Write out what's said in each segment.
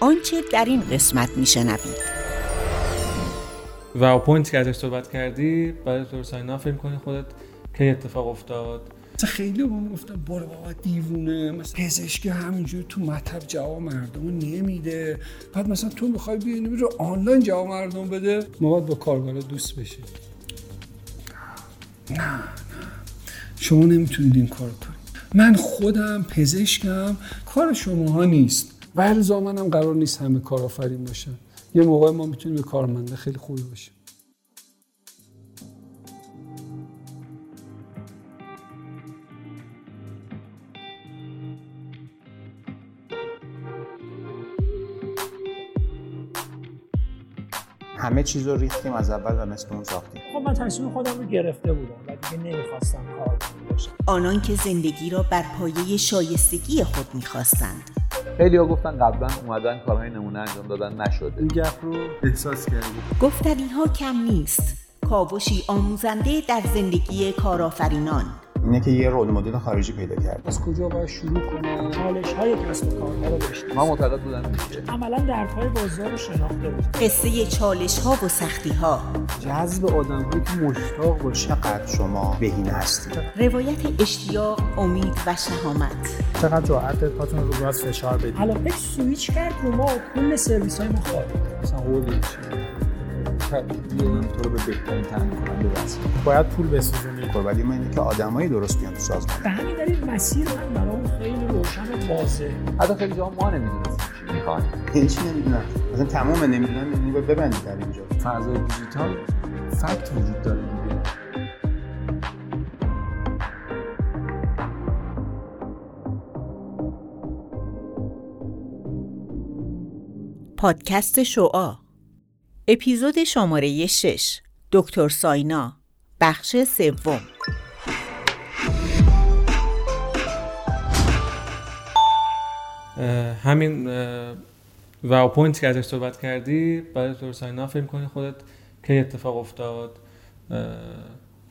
آنچه در این قسمت میشنوید. wow point که ازش صحبت کردی برای دکتر ساینا فکر کنی خودت کی اتفاق افتاد؟ مثلا خیلی با من گفتن برو بابا دیوونه. مثلا پزشک همینجور تو مطب جواب مردم نمیده. بعد مثلا تو می‌خوای بیای رو آنلاین جواب مردم بده؟ ما باید با کاربر دوست بشیم. نه نه. شما نمی‌تونید این کار کنید. من خودم پزشکم کار شماها نیست. و الزامن هم قرار نیست همه کارآفرین باشن. یه موقع ما می‌تونیم به کارمنده خیلی خوبی باشیم. همه چیز رو ریختیم از اول و مثل اون ساختیم. خب من تصمیم خودم رو گرفته بودم و دیگه نمی‌خواستم کار باشم آنان که زندگی را بر پایه شایستگی خود می‌خواستند. خیلی ها گفتن قبلا اومدن کارهای نمونه انجام دادن نشده. این گپ رو احساس کردی گفتنی ها کم نیست. کاوشی آموزنده در زندگی کارآفرینان. اینه که یه رول مدل خارجی پیدا کرد از کجا باید شروع کنم چالش های کسب و کارها رو بشناسم من معتقد بودم. میشه عملا دردهای بازار رو شناخته بود قصه چالش ها و سختی ها جذب آدم هایی که مشتاق باشه چقدر شما بهینه هستید؟ روایت اشتیاق امید و شهامت. چقدر جرأت پاتون رو رو از فشار بدید. حالا یک سویچ کرد رو ما و کل سرویس های ما خواهد مثلا تو رو به بهترین تامین کننده برسونه باید پول بسوزونی. خب ولی من اینه که آدمایی درست بیان تو سازمان. به همین دلیل مسیر من برام خیلی روشن و واضحه حتی خیلی جاها ما نمی‌دونستیم چی می‌خوایم. این چی نمی‌دونم؟ مثلا تمام نمی‌دونم یعنی باید ببندید در اینجا. فضای دیجیتال فکت وجود داره دیگه. پادکست شعا اپیزود شماره 6 دکتر ساینا. بخش سوم. همین wow point که ازش صحبت کردی برای دکتر ساینا فکر کنی خودت کی اتفاق افتاد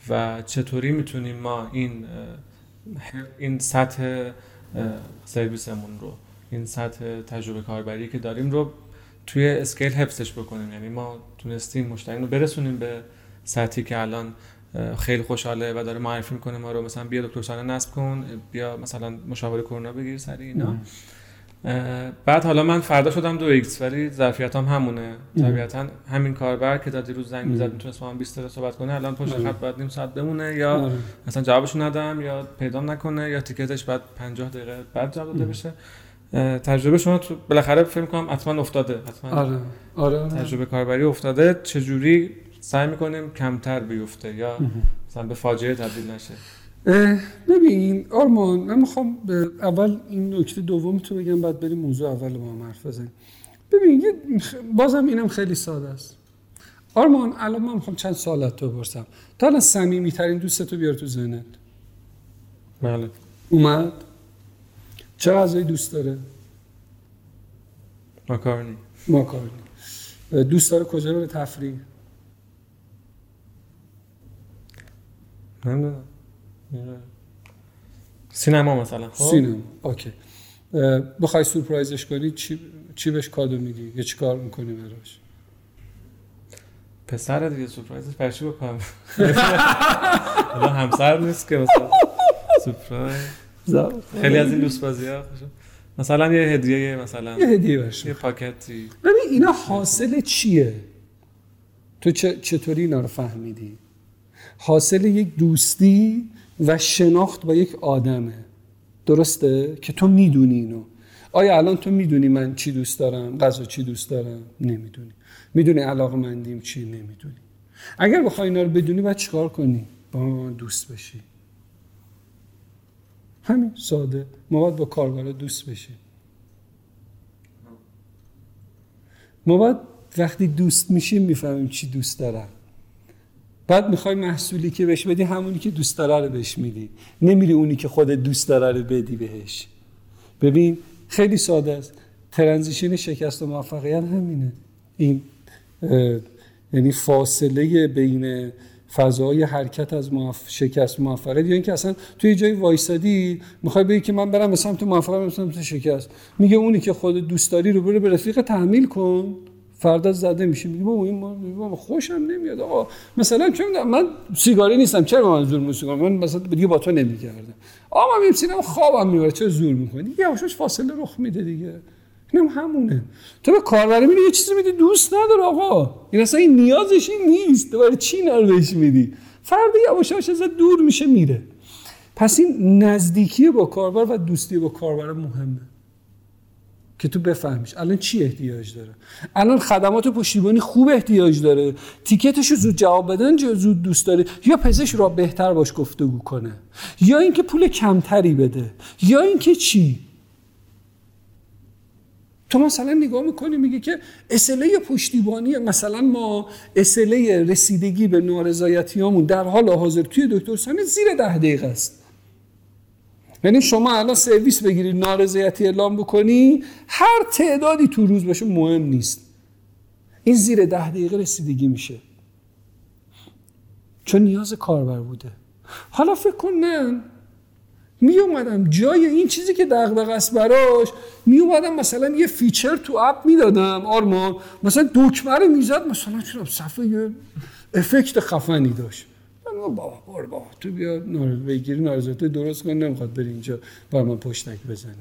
و چطوری می‌تونیم ما این این سطح سرویسمون رو این سطح تجربه کاربری که داریم رو توی scale حفظش بکنیم. یعنی ما تونستیم مشتری رو برسونیم به سطحی که الان خیلی خوشحاله و داره معرفی می‌کنه ما رو. مثلا بیا دکتر ساینا نصب کن بیا مثلا مشاوره کرونا بگیر سری اینا. بعد حالا من فردا شدم دو X ولی ظرفیت هم همونه. طبیعتا همین کاربر که تا دیروز زنگ می‌زد می‌تونست با من 20 دقیقه صحبت کنه. الان پشت خط باید نیم ساعت بمونه یا. مثلا جوابشو ندم یا پیدا نکنه یا ticket ش بعد 50 دقیقه بعد جواب داده بشه. تجربه شما تو بالاخره فکر کنم حتما افتاده حتما آره آره, آره. تجربه کاربری افتاده. چجوری سعی می‌کنیم کمتر بیفته یا مثلا به فاجعه تبدیل نشه؟ ببین آرمان من می‌خوام به اول این نکته دوم تو بگم بعد بریم موضوع اول با هم حرف بزنیم. ببین بازم اینم خیلی ساده است. آرمان الان من می‌خوام چند سوالت تو بپرسم. تا الان صمیمی ترین دوست تو بیار تو ذهنت. بله. اومد؟ چه غذایی دوست داره؟ ماکارونی. ماکارونی. دوست داره کجا رو به تفریح؟ نمی‌دونم. میره. سینما مثلا خب؟ سینما. اوکی. بخوای سورپرایزش کنی چی چی بهش کادو میدی؟ یا چی کار می‌کنی براش؟ پسر دیگه سورپرایزش چی بکنم؟ همسر نیست که مثلا. سورپرایز. خیلی از این دوست بازی ها مثلا یه هدیه مثلا یه هدیه بهش یه پاکتی. ببین اینا حاصل چیه؟ تو چطوری اینا رو فهمیدی؟ حاصل یک دوستی و شناخت با یک آدمه. درسته؟ که تو می‌دونی اینو. آیا الان تو می‌دونی من چی دوست دارم؟ غذا چی دوست دارم؟ نمی‌دونی. می‌دونی علاقه مندیم چی؟ نمی‌دونی. اگر بخوای اینا رو بدونی باید چیکار کنی؟ با من دوست بشی. همین ساده. ما باید با کاربرا دوست بشیم ما باید وقتی دوست میشیم می‌فهمیم چی دوست دارن بعد می‌خوای محصولی که بهش بدی همونی که دوست داره رو بهش میدی. نمیری اونی که خودت دوست داره رو بدی بهش. ببین خیلی ساده است. ترنزیشن شکست و موفقیت همینه. این یعنی فاصله بین فضای حرکت از موف... شکست موفقیت یا اینکه اصلا توی جای وایسادی می‌خوای بگی که من برم به سمت موفقیت به سمت شکست. میگه اونی که خود دوست داری رو برو به رفیق تحمیل کن. فردا زده میشه. میگه بابا این ما خوشم نمیاد. آقا مثلا چون من سیگاری نیستم. چرا من زور موسیقی من مثلا دیگه با تو نمیگردم آقا من می‌رسیدم خوابم می‌بره. چرا زور می‌کنی؟ یواشاش فاصله رخ میده دیگه. اینم همونه. تو به کاربر میری یه چیزی میدی دوست نداره آقا. این اصلا این نیازش این نیست. دوباره چی نار بهش میدی؟ فرد یواش یواش ازت دور میشه میره. پس این نزدیکی با کاربر و دوستی با کاربر مهمه. که تو بفهمیش. الان چی احتیاج داره؟ الان خدمات پشتیبانی خوب احتیاج داره. تیکتش رو زود جواب بدن زود دوست داره. یا پزشک را بهتر باش گفتگو کنه. یا اینکه پول کمتری بده. یا اینکه چی؟ تو مثلا نگاه می‌کنی میگه که اسله پشتیبانی مثلا ما SLA رسیدگی به نارضایتیامون در حال حاضر توی دکتر ساینا زیر ده دقیقه است. یعنی شما الان سرویس بگیری نارضایتی اعلام بکنی هر تعدادی تو روز باشه مهم نیست. این زیر ده دقیقه رسیدگی میشه. چون نیاز کاربر بوده. حالا فکر کن من می اومدم جای این چیزی که دغدغه است براش می اومدم مثلا یه feature تو app می‌دادم آرمان. مثلا دکمه رو می‌زد مثلا چرا صفحه یه افکت خفنی داشت. بابا بابا بابا تو بیا بگیری نارضایتی درست کن نمی‌خواد بری اینجا بر من پشتک بزنی.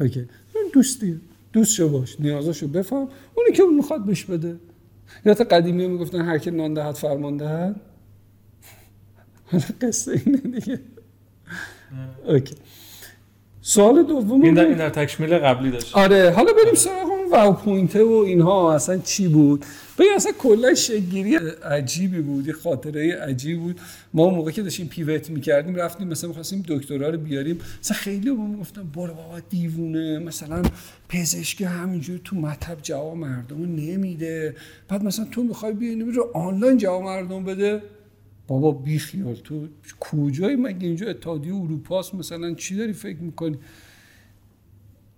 اوکی. این دوستی دوست شو باش نیازاشو بفهم. اونی که می‌خواد بهش بده. یا تا قدیمی می‌گفتن هر کی نان دهد فرمان دهد. قصه اینه دیگه. اوکی. سوال دوم این در, این در تکمیل قبلی داشت. آره حالا بریم سراغ اون واو پوینته و اینها اصلا چی بود؟ ببین اصلا کلا شگیری عجیبی بود یه خاطره عجیب بود. ما موقع که داشتیم پیوت می‌کردیم رفتیم مثلا می‌خواستیم دکترا رو بیاریم. مثلا خیلی با ما گفتن برو بابا دیوونه. مثلا پزشک همینجور تو مطب جواب مردم نمیده. بعد مثلا تو می‌خوای بیای رو آنلاین جواب مردم بده؟ بابا بیخیال تو کجایی مگه اینجا اتحادیه اروپاست مثلا چی داری فکر می‌کنی؟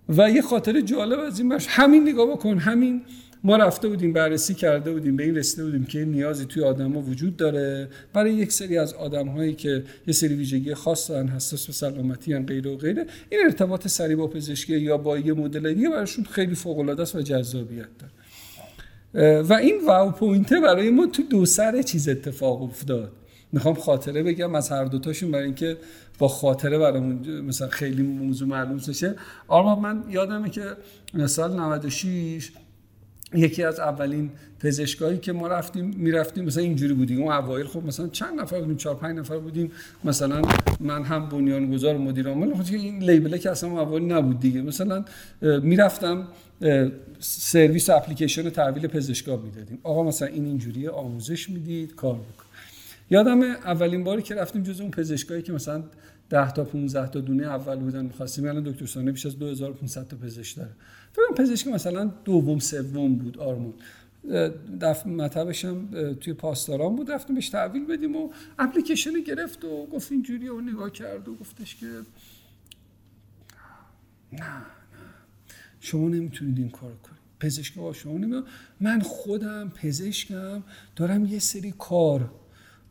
و یه خاطر جالب از این باش همین نگاه بکن همین ما رفته بودیم بررسی کرده بودیم به این رسیده بودیم که نیازی توی آدما وجود داره. برای یک سری از آدم هایی که یه سری ویژگی خاص دارن حساس به سلامتی ان غیره و غیره این ارتباط سریع با پزشکی یا با یه مدل دیگه براشون خیلی فوق العاده است و جذابیت داره. و این واو پوینته برای ما تو دو سر چیز اتفاق افتاد. می‌خوام خاطره بگم از هر دوتاشون برای اینکه با خاطره برامون مثلا خیلی موضوع معلوم بشه. آرما من یادمه که سال 96 یکی از اولین پزشکایی که ما رفتیم می‌رفتیم مثلا اینجوری بودیم. اون اوایل خب مثلا چند نفر بودیم؟ چهار پنج نفر بودیم. مثلا من هم بنیانگذار مدیر عامل. خب این لیبله که اصلا اول نبود دیگه. مثلا می‌رفتم سرویس اپلیکیشن تحویل پزشکا می‌دادیم. آقا مثلا این اینجوریه آموزش می‌دید کار بکن یادم اولین باری که رفتیم جز اون پزشکایی که مثلا 10 تا 15 تا دونه اول بودن می‌خواستیم الان دکتر سانه بیش از 2500 تا پزشک داره. فکر پزشک مثلا دوم سوم بود آرمون دفع مطبش هم توی پاسداران بود رفتیم بهش تحویل بدیم و اپلیکیشن گرفت و گفت اینجوری و نگاه کرد و گفتش که نه نه. شما نمی‌تونید این کار کنید. پزشک با شما نمی‌تونید. من خودم پزشکم دارم یه سری کار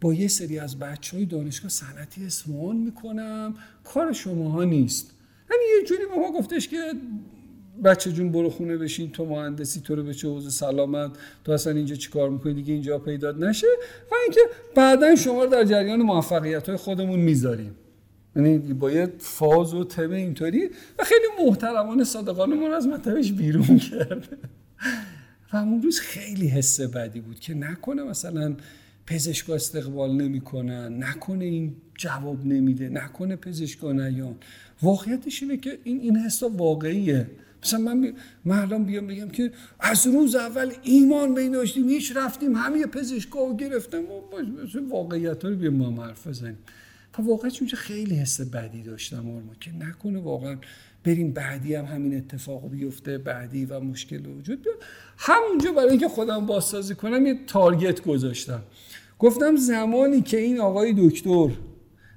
با یه سری از بچه های دانشگاه صنعتی اصفهان می‌کنم. کار شماها نیست. یعنی یه جوری به ما گفتش که بچه جون برو خونه بشین تو مهندسی تو رو به چه حوزه سلامت. تو اصلا اینجا چیکار می‌کنی؟ دیگه اینجا پیدا نشه. و اینکه بعدا شما رو در جریان موفقیت های خودمون می‌ذاریم. یعنی با یه فاز و تم اینطوری. و خیلی محترمانه صادقانه ما از مطبش بیرون کرد. و اون روز خیلی حس بدی بود که نکنه مثلا پزشکا استقبال نمی‌کنن نکنه این جواب نمیده نکنه پزشکا نیان. واقعیتش اینه که این این حسا واقعیه. مثلا من الان بیام بگم که از روز اول ایمان به این داشتیم هیچ رفتیم همه پزشکا گرفتم. و واقعیت رو بیام ما حرف بزنیم. و واقعیت اونجا خیلی حس بدی داشتم آرما که نکنه واقعا بریم بعدی هم همین اتفاق بیفته بعدی و مشکل وجود بیاد همونجا برای اینکه خودم بازسازی کنم یه تارگت گذاشتم. گفتم زمانی که این آقای دکتر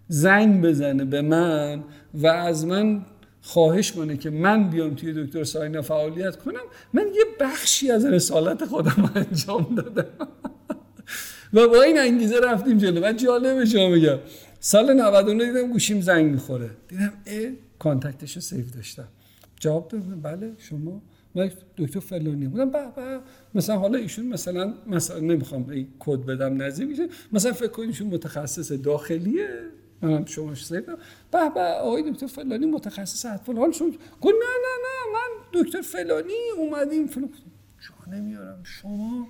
زنگ بزنه به من و از من خواهش کنه که من بیام توی دکتر ساینا فعالیت کنم من یه بخشی از رسالت خودم انجام دادم. و با این انگیزه رفتیم جلو. و جالب شما میگم. سال 99 دیدم گوشیم زنگ می‌خوره. دیدم اه کانتکتش رو سیو داشتم. جواب دادم. بله شما من دکتر فلانی بودم به مثلا حالا ایشون مثلا مثلا نمی‌خوام این کد بدم نزدیک میشه. مثلا فکر کنید ایشون متخصص داخلیه. منم شما سیدم به به آقای دکتر فلانی متخصص اطفال شما گفت نه نه نه من دکتر فلانی اومدیم. فلان نمیارم. شما؟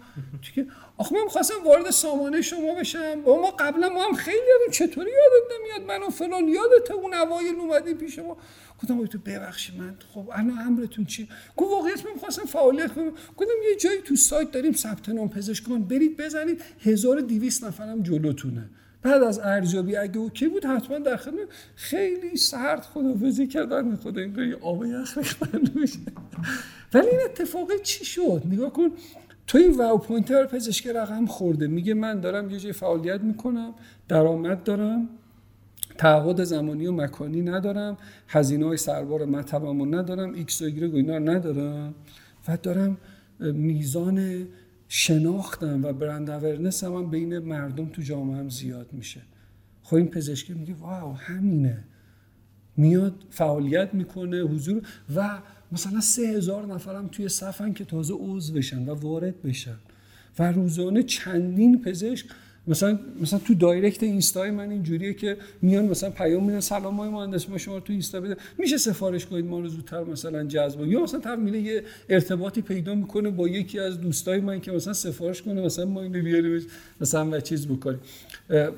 دیگه آخه من می‌خواستم وارد سامانه شما بشم. با ما قبلا ما هم خیلی یادم چطوری یادت نمیاد من و فلان؟ یادت اون اوایل اومدی پیش ما. گفتم تو ببخشید من؟ خب الان امرتون چی؟ گفت واقعیت من می‌خواستم فعالیت کنم. گفتم یه جایی تو سایت داریم ثبت نام پزشکان برید بزنید. 1200 نفرم جلوتونه. بعد از ارزیابی اگه اوکی بود حتما در خدمت. خیلی سرد خدافظی کردن. خدا این یه آب یخ ریختن ولی این اتفاقی چی شد؟ نگاه کن. تو این wow point پزشک رقم خورده. میگه من دارم یه جای فعالیت می‌کنم. درآمد دارم. تعهد زمانی و مکانی ندارم هزینه های سربار مطبمو ندارم ایکس و ایگرگ و اینا ندارم. و دارم میزان شناختم و brand awareness هم, بین مردم تو جامعه هم زیاد میشه. خب این پزشکی میگه wow همینه. میاد فعالیت می‌کنه حضور و مثلا سه هزار نفرم توی صفن که تازه عضو بشن و وارد بشن. و روزانه چندین پزشک مثلا مثلا تو دایرکت اینستای من اینجوریه که میان مثلا پیام میدن سلام های مهندس ما شما تو اینستا بده. میشه سفارش کنید ما رو زودتر مثلا جذب یا مثلا میره یه ارتباطی پیدا می‌کنه با یکی از دوستای من که مثلا سفارش کنه مثلا ما اینو بیاریم مثلا و چیز بکنیم.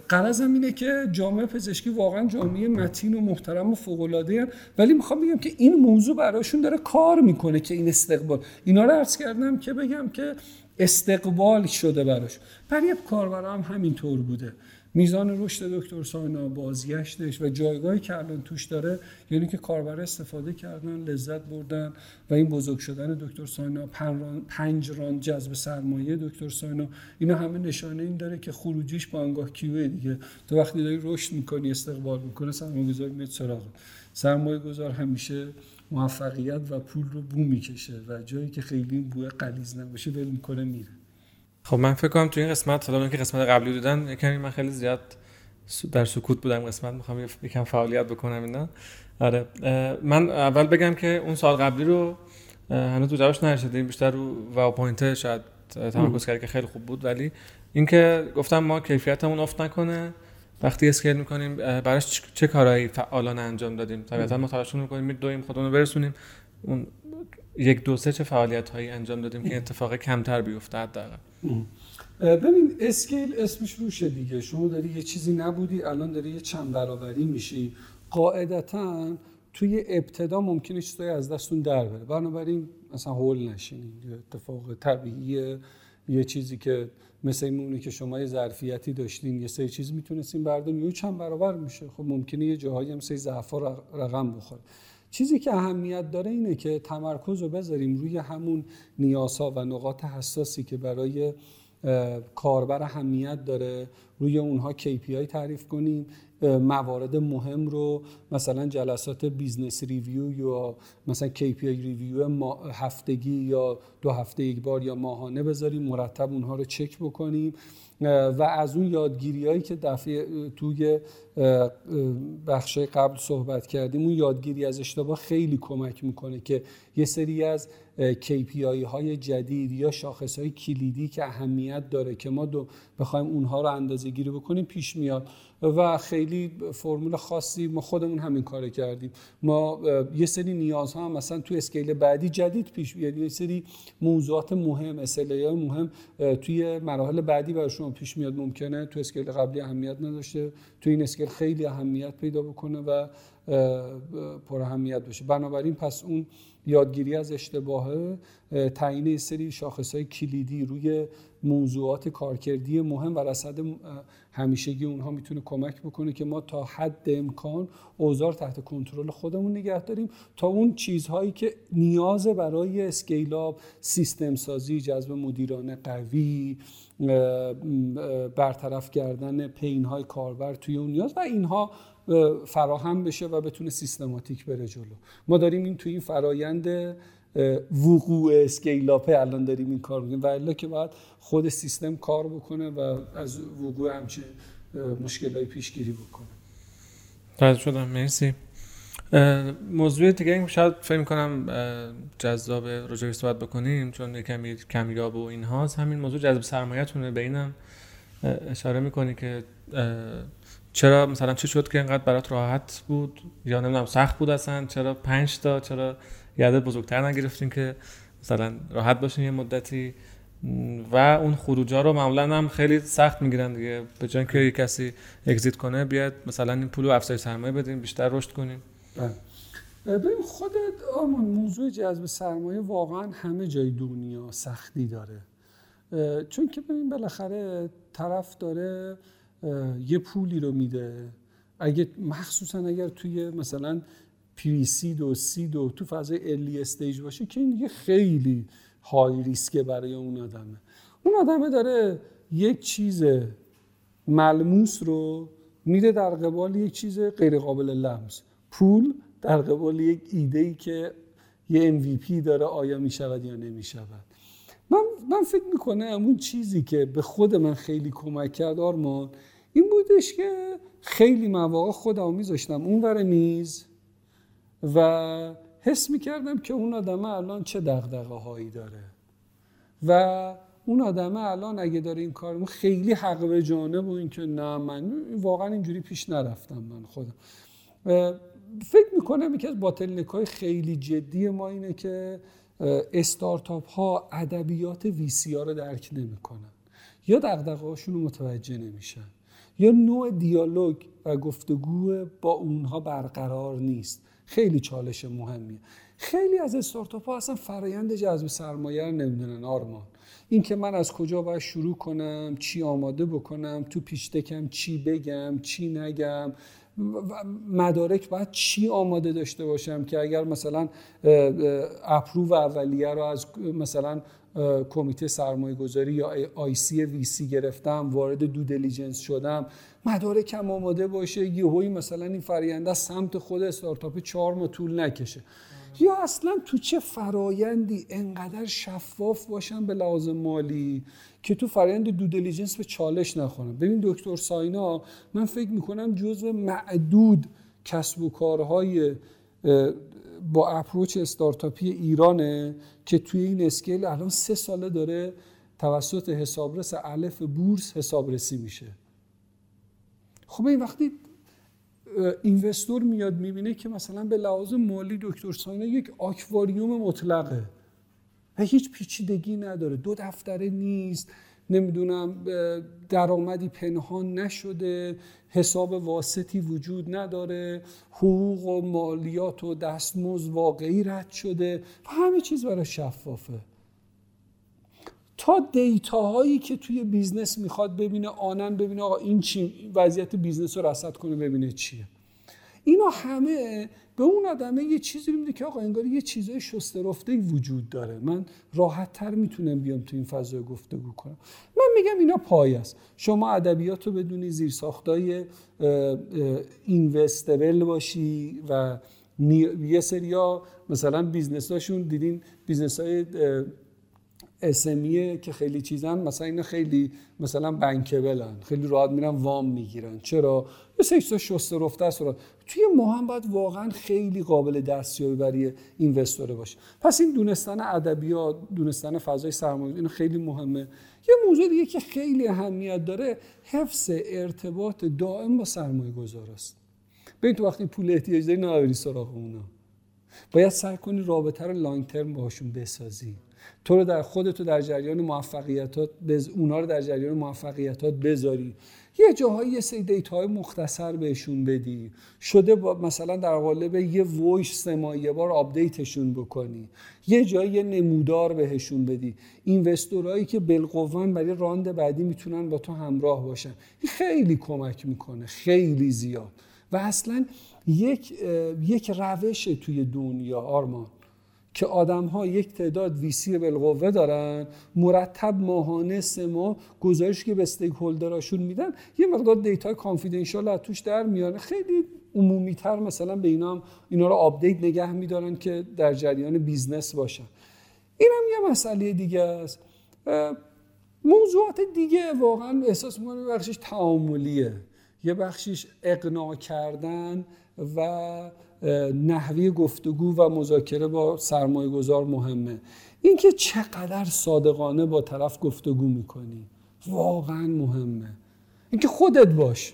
قرضم اینه که جامعه پزشکی واقعا جامعه متین و محترم و فوق العاده ولی می‌خوام بگم که این موضوع براشون داره کار می‌کنه که این استقبال. اینا رو عرض کردم که بگم که استقبال شده براش. برای کاربر هم همینطور بوده. میزان رشد دکتر ساینا بازگشتش و جایگاهی که الان توش داره یعنی که کاربر استفاده کردن لذت بردن و این بزرگ شدن دکتر ساینا پنج راند جذب سرمایه دکتر ساینا اینا همه نشانه این داره که خروجیش با انگاه کیوه دیگه. تو وقتی داری رشد می‌کنی استقبال می‌کنه سرمایه گذار میاد سراغ. سرمایه گذار همیشه موفقیت و پول رو بو می‌کشه و جایی که خیلی بوی قلیز نباشه ول می‌کنه میره. خب من فکر کنم تو این قسمت حالا که قسمت قبلی دیدن یکمی من خیلی زیاد در سکوت بودم قسمت می‌خوام یکم فعالیت بکنم اینا. آره من اول بگم که اون سال قبلی رو هنوز تو جوابش نرسیدیم بیشتر رو wow point شاید تمرکز کردی که خیلی خوب بود. ولی اینکه گفتم ما کیفیتمون افت نکنه وقتی scale می‌کنیم براش چه کارهایی فعالانه انجام دادیم؟ طبیعتا ما تلاش می‌کنیم میدویم خودمون رو برسونیم. اون یک دو سه چه فعالیت هایی انجام دادیم که اتفاق کمتر بیفته حداقل. ببین scale اسمش روشه دیگه. شما داری یه چیزی نبودی الان داری یه چند برابری میشی. قاعدتا توی ابتدا ممکنه چیزایی از دستون در بره. بنابراین مثلا هول نشینید اتفاق طبیعیه. یه چیزی که مثل این که شما یه ظرفیتی داشتین یه سری چیز می‌تونستین بردارین. یه چند برابر میشه. خب ممکنه یه جاهایی هم سری ضعفا رقم بخوره. چیزی که اهمیت داره اینه که تمرکز رو بذاریم روی همون نیازها و نقاط حساسی که برای کاربر اهمیت داره. روی اونها KPI تعریف کنیم. موارد مهم رو مثلا جلسات business review یا مثلا KPI review هفتگی یا دو هفته یک بار یا ماهانه بذاریم مرتب اونها رو چک بکنیم. و از اون یادگیری هایی که دفعه توی بخش قبل صحبت کردیم اون یادگیری از اشتباه خیلی کمک می‌کنه که یه سری از KPI های جدید یا شاخص های کلیدی که اهمیت داره که ما دو بخوایم اونها رو اندازه گیری بکنیم پیش میاد. و خیلی فرمول خاصی ما خودمون همین کار کردیم. ما یه سری نیازها هم مثلا تو scale بعدی جدید پیش بیاد. یه سری موضوعات مهم مسئله مهم توی مراحل بعدی برای شما پیش میاد. ممکنه تو scale قبلی اهمیت نداشته تو این scale خیلی اهمیت پیدا بکنه و پر اهمیت بشه. بنابراین پس اون یادگیری از اشتباه تعیین سری شاخص های کلیدی روی موضوعات کارکردی مهم و رصد همیشگی اونها می‌تونه کمک بکنه که ما تا حد امکان اوزار تحت کنترل خودمون نگه داریم تا اون چیزهایی که نیاز برای اسکیلاب سیستم سازی جذب مدیران قوی برطرف کردن پین های کاربر توی اون نیاز و اینها فراهم بشه و بتونه سیستماتیک بره جلو. ما داریم این توی این فرایند وقوع اسکیلاپه الان داریم این کار می‌کنیم. و که باید خود سیستم کار بکنه و از وقوع همچه مشکلات پیشگیری بکنه. تازه شدم. مرسی. موضوع دیگه شاید فکر کنم جذاب راجعش صحبت بکنیم چون کمی کمیاب و اینهاست. همین موضوع جذب سرمایه‌تونه به اینم اشاره می‌کنی که چرا مثلا چه شد که اینقدر برات راحت بود؟ یا نمی‌دونم سخت بود اصلا؟ چرا پنج تا؟ چرا یاد بزرگتر نگرفتین که مثلا راحت باشین یه مدتی. و اون خروجا رو معمولا هم خیلی سخت می‌گیرن دیگه. به جای که یه کسی اگزیت کنه بیاد مثلا این پول رو افزایش سرمایه بدیم بیشتر رشد کنیم. بله. ببین خودت آرمان موضوع جذب سرمایه واقعا همه جای دنیا سختی داره. چون که ببین بالاخره طرف داره یه پولی رو میده. اگه مخصوصا اگر توی مثلا pre-seed و seed و تو فضای early stage باشه که این دیگه خیلی high risk ه برای اون آدمه. اون آدمه داره یک چیز ملموس رو میده در قبال یک چیز غیر قابل لمس. پول در قبال یک ایده ای که یه MVP داره آیا می‌شود یا نمی‌شود. من, من فکر می‌کنم اون چیزی که به خود من خیلی کمک کرد آرمان این بودش که خیلی مواقع خودم میذاشتم. اون ور میز و حس می‌کردم که اون آدمه الان چه دقدقه هایی داره. و اون آدمه الان اگه داره این کار خیلی حق به جانب و اینکه نه من واقعا اینجوری پیش نرفتم من خودم. فکر می‌کنم یکی از باطل های خیلی جدی ما اینه که استارتاپ ها ادبیات ویسی ها رو درک نمی‌کنن. یا دقدقه هاشون رو متوجه نمیشن. یا نوع دیالوگ و گفتگو با اونها برقرار نیست. خیلی چالش مهمیه. خیلی از استارتاپ ها اصلا فرایند جذب سرمایه رو نمی‌دونن آرمان. این که من از کجا باید شروع کنم چی آماده بکنم تو پیشتکم چی بگم چی نگم مدارک باید چی آماده داشته باشم که اگر مثلا approve اولیه رو از مثلا کمیته سرمایه گذاری یا IC VC گرفتم وارد due diligence شدم. مدارکم آماده باشه. یهویی مثلا این فراینده سمت خود استارتاپ چهار ماه طول نکشه. یا اصلا تو چه فرایندی انقدر شفاف باشم به لحاظ مالی که تو فرایند due diligence به چالش نخورم؟ ببین دکتر ساینا من فکر می‌کنم جزو معدود کسب و کارهای با اپروچ استارتاپی ایرانه که توی این اسکیل الان سه ساله داره توسط حسابرس الف بورس حسابرسی میشه. خب این وقتی اینوستور میاد می‌بینه که مثلا به لحاظ مالی دکتر ساینا یک آکواریوم مطلقه. و هیچ پیچیدگی نداره. دو دفتره نیست. نمی‌دونم درآمدی پنهان نشده حساب واسطی وجود نداره حقوق و مالیات و دستمزد واقعی رد شده. و همه چیز برای شفافه. تا data هایی که توی business می‌خواد ببینه آنلاین ببینه آقا این چی وضعیت business رو رصد کنه ببینه چیه. اینا همه به اون آدمه یه چیزی میده که آقا انگار یه چیزای شسته رفته وجود داره. من راحت تر می‌تونم بیام تو این فضا گفتگو کنم. من میگم اینا پایه است. شما ادبیات رو بدونی زیر ساختای investable باشی و یه سریا مثلا business هاشون دیدین business های SME یه که خیلی چیزن مثلا اینا خیلی مثلا bankable ن خیلی راحت میرن وام می‌گیرن. چرا؟ یه سه شسته رفته است توی ما هم باید واقعا خیلی قابل دستیابی برای اینوستوره باشه. پس این دونستن ادبیات دونستن فضای سرمایه این خیلی مهمه. یه موضوع دیگه که خیلی اهمیت داره حفظ ارتباط دائم با سرمایه گذار است. ببین تو وقتی پول احتیاج داری نبری سراغ باید سعی کنی رابطه رو لانگ ترم باهاشون بسازی. تو رو در خودتو در جریان موفقیتات بز... اونا رو در جریان موفقیتات بذاری. یه جاهایی یه سری دیتا های مختصر بهشون بدی. شده با مثلا در قالب یه وایش سه یه بار update شون بکنی. یه جایی یه نمودار بهشون بدی. investor ایی که بالقوه‌ان برای round بعدی می‌تونن با تو همراه باشن. خیلی کمک می‌کنه. خیلی زیاد. و اصلا یک یک روش توی دنیا آرمان. که آدم ها یک تعداد VC بالقوه دارن مرتب ماهانه سه ماه گزارش که به stakeholder اشون میدن یه مقدار data confidential از توش در میاره. خیلی عمومی تر مثلا به اینا هم اینا رو update نگه میدارن که در جریان business باشن. این هم یه مسئله دیگه است. موضوعات دیگه واقعا احساس می‌کنم بخشش تعاملیه. یه بخشش اقناع کردن و نحوی گفتگو و مذاکره با سرمایه گذار مهمه. اینکه چقدر صادقانه با طرف گفتگو می‌کنی واقعا مهمه. اینکه خودت باش.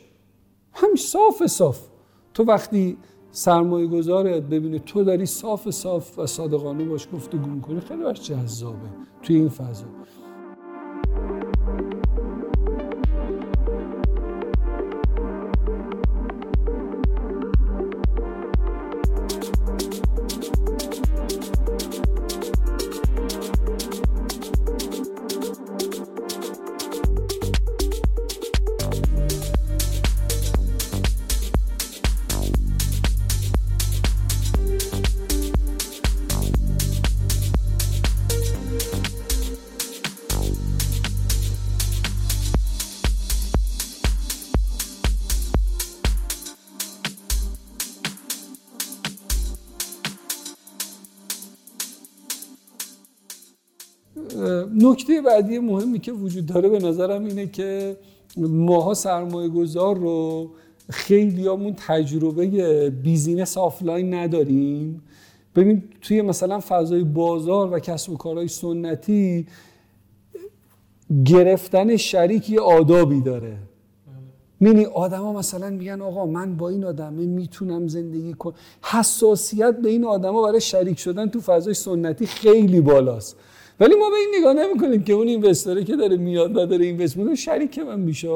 همین صاف صاف. تو وقتی سرمایه گذارت ببینه تو داری صاف صاف و صادقانه باش گفتگو می‌کنی خیلی باش جذابه. توی این فضا. نکته بعدی مهمی که وجود داره به نظرم اینه که ماها سرمایه گذار رو خیلی همون تجربه business offline نداریم. ببین توی مثلا فضای بازار و کسب و کارهای سنتی گرفتن شریک یه آدابی داره. می‌بینی آدما مثلا میگن آقا من با این آدمه می‌تونم زندگی کنم. حساسیت به این آدما برای شریک شدن تو فضای سنتی خیلی بالاست. ولی ما به این نگاه نمی‌کنیم که اون اینوستوره که داره میاد و داره اینوست می‌کنه شریک من میشه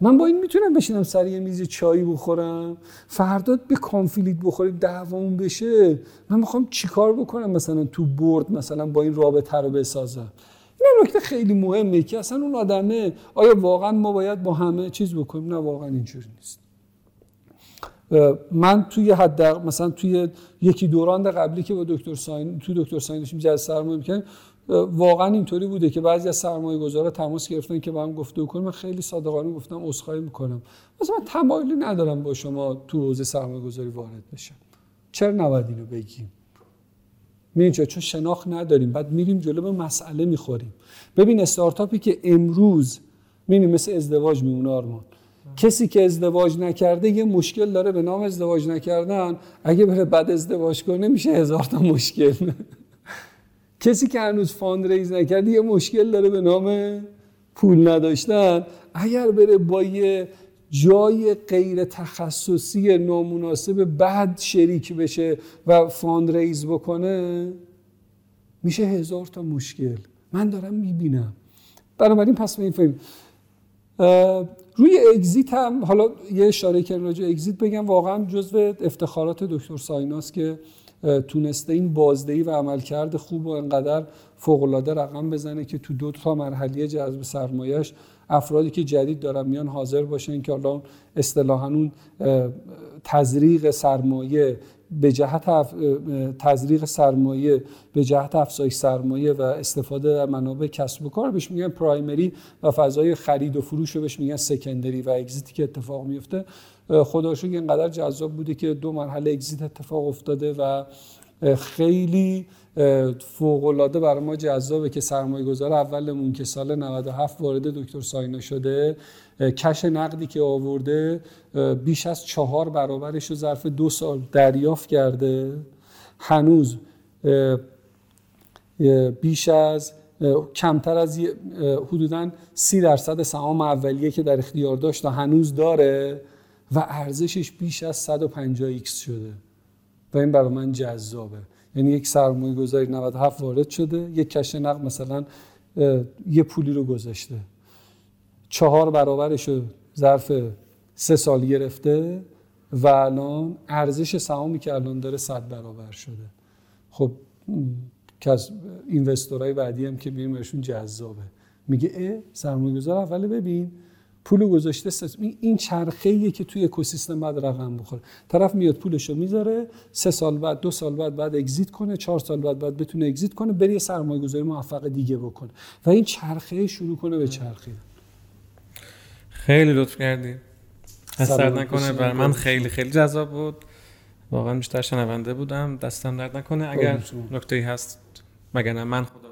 من با این می‌تونم بشینم سر یه میز چایی بخورم فردا به کانفلیت بخوریم دعوامون بشه. من می‌خوام چیکار بکنم مثلا تو برد مثلا با این رابطه رو بسازم؟ این نکته خیلی مهمه که اصلا اون آدمه آیا واقعا ما باید با همه چیز بکنیم؟ نه واقعا اینجوری نیست. من توی حد مثلا توی یکی دوران قبلی که با دکتر ساین تو دکتر ساین داشتیم جلسه سرمایه می‌کردیم واقعا اینطوری بوده که بعضی از سرمایه گذارا تماس گرفتن که با هم گفته من خیلی صادقانه گفتم عذرخواهی می‌کنم. مثلا من تمایلی ندارم با شما تو حوزه سرمایه گذاری وارد بشم. چرا نباید اینو بگیم؟ میریم چون شناخت نداریم. بعد میریم جلو به مسئله می‌خوریم. ببین استارتاپی که امروز می‌بینیم مثل ازدواج میمونه آرمان. کسی که ازدواج نکرده یه مشکل داره به نام ازدواج نکردن. اگه بره بعد ازدواج کنه میشه هزار تا مشکل. کسی که هنوز fund raise نکرده یه مشکل داره به نام پول نداشتن. اگر بره با یه جای غیر تخصصی نامناسب بعد شریک بشه و fund raise بکنه میشه هزار تا مشکل. من دارم می‌بینم. بنابراین پس به این فهم روی اگزیت هم حالا یه اشاره که راجع اگزیت بگم واقعا جزو افتخارات دکتر سایناس که تونسته این بازدهی و عملکرد خوب و انقدر فوقالعاده رقم بزنه که تو دو تا مرحله جذب سرمایهش افرادی که جدید دارن میان حاضر باشن که حالا اصطلاحا اون تزریق سرمایه به جهت تزریق سرمایه به جهت افزایش سرمایه و استفاده در منابع کسب و کار بهش میگن پرایمری و فضای خرید و فروش رو بهش میگن سکندری و اگزیتی که اتفاق میفته. خدا که اینقدر جذاب بوده که دو مرحله اگزیت اتفاق افتاده و خیلی فوق العاده برای ما جذابه که سرمایه گذار اولمون که سال 97 وارد دکتر ساینا شده کش نقدی که آورده بیش از چهار برابرش رو ظرف دو سال دریافت کرده. هنوز بیش از کمتر از حدودا سی درصد سهام اولیه که در اختیار داشت و هنوز داره و ارزشش بیش از 150 X شده. و این برای من جذابه. یعنی یک سرمایه گذاری 97 وارد شده. یک cash نقد مثلا یه پولی رو گذاشته. چهار برابرش رو ظرف سه سال گرفته و الان ارزش سهامی که الان داره صد برابر شده. خب که از اینوستورهای بعدی هم که میریم بهشون جذابه. میگه اه سرمایه گذار اول ببین. پول گذاشته این چرخه که توی اکوسیستم بعد رقم بخوره. طرف میاد پولشو می‌ذاره سه سال بعد دو سال بعد بعد اگزییت کنه چهار سال بعد بعد بتونه اگزییت کنه بری سرمایه گذاری موفق دیگه بکنه. و این چرخه شروع کنه به چرخیدن خیلی لطف کردی. سلامت نکنه. برای من خیلی خیلی جذاب بود. واقعا بیشتر شنونده بودم. دستم درد نکنه. اگر قربون شما. نکته هست مگر من خدا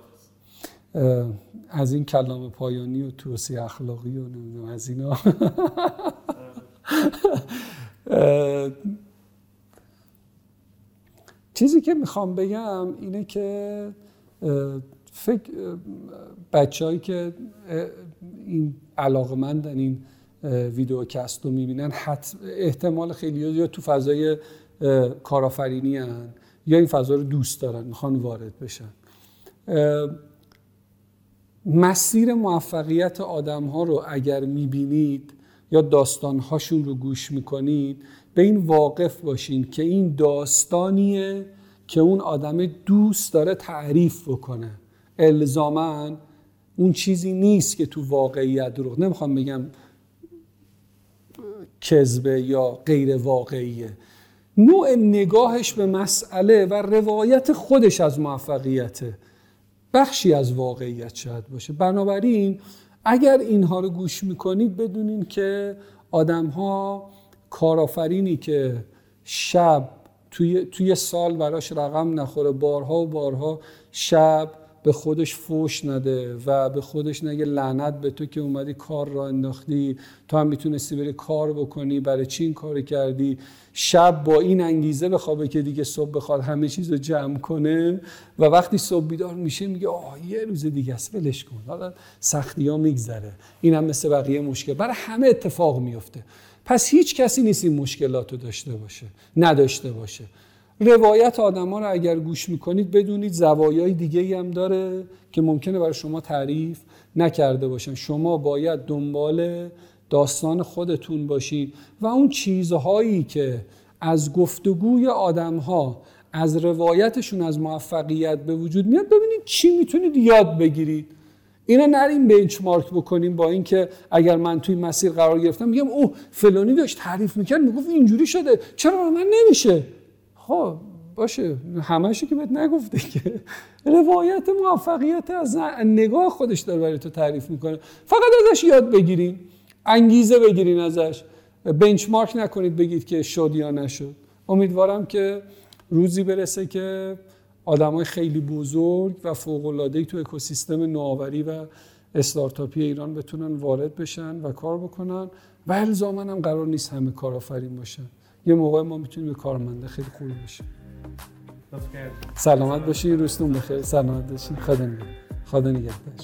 از این کلام پایانی و توصیه اخلاقی و نمی‌دونم از اینا. چیزی که می‌خوام بگم اینه که فکر بچههایی که این علاقمندن این اه، ویدیوکست رو می‌بینن حت احتمال خیلی یا تو فضای کارآفرینی هن یا این فضا رو دوست دارن می‌خوان وارد بشن. مسیر موفقیت آدم ها رو اگر می‌بینید یا داستان هاشون رو گوش می‌کنید به این واقف باشین که این داستانیه که اون آدم دوست داره تعریف بکنه. الزاما اون چیزی نیست که تو واقعیت دروغ. نمی‌خوام بگم کذبه یا غیر واقعیه. نوع نگاهش به مسئله و روایت خودش از موفقیته. بخشی از واقعیت شاید باشه. بنابراین اگر اینها رو گوش می‌کنید بدونین که آدم ها کارآفرینی که شب توی, توی سال براش رقم نخوره بارها و بارها شب به خودش فوش نده و به خودش نگه لعنت به تو که اومدی کار را انداختی. تو هم می‌تونستی بری کار بکنی. برای چی کار کردی؟ شب با این انگیزه بخوابه که دیگه صبح بخواد همه چیز رو جمع کنه و وقتی صبح بیدار میشه میگه آه یه روز دیگه است ولش کن. حالا سختی ها میگذره. این هم مثل بقیه مشکل. برای همه اتفاق میفته پس هیچ کسی نیست این مشکلات داشته باشه نداشته باشه. روایت آدما رو اگر گوش می‌کنید بدونید زوایای دیگه هم داره که ممکنه برای شما تعریف نکرده باشن. شما باید دنبال داستان خودتون باشید و اون چیزهایی که از گفتگوی آدم ها از روایتشون از موفقیت به وجود میاد ببینید چی می‌تونید یاد بگیرید. اینا نریم بنچمارک بکنیم با اینکه اگر من توی مسیر قرار گرفتم میگم اوه فلانی داشت تعریف می‌کرد می‌گفت اینجوری شده. چرا؟ من نمیشه. خب باشه همشو که بهت نگفته که روایت موفقیت از نگاه خودش داره برای تو تعریف می‌کنه. فقط ازش یاد بگیرین انگیزه بگیرین ازش. بنچمارک نکنید بگید که شد یا نشد. امیدوارم که روزی برسه که آدمای خیلی بزرگ و فوق‌العاده‌ای تو اکوسیستم نوآوری و استارتاپی ایران بتونن وارد بشن و کار بکنن. و الزاما هم قرار نیست همه کارآفرین باشن. یه موقع ما می‌تونیم به کارمنده خیلی خوبی باشیم سلامت باشین روزتون بخیر. سلامت باشین. خدا نگهدار. خدا نگهدار.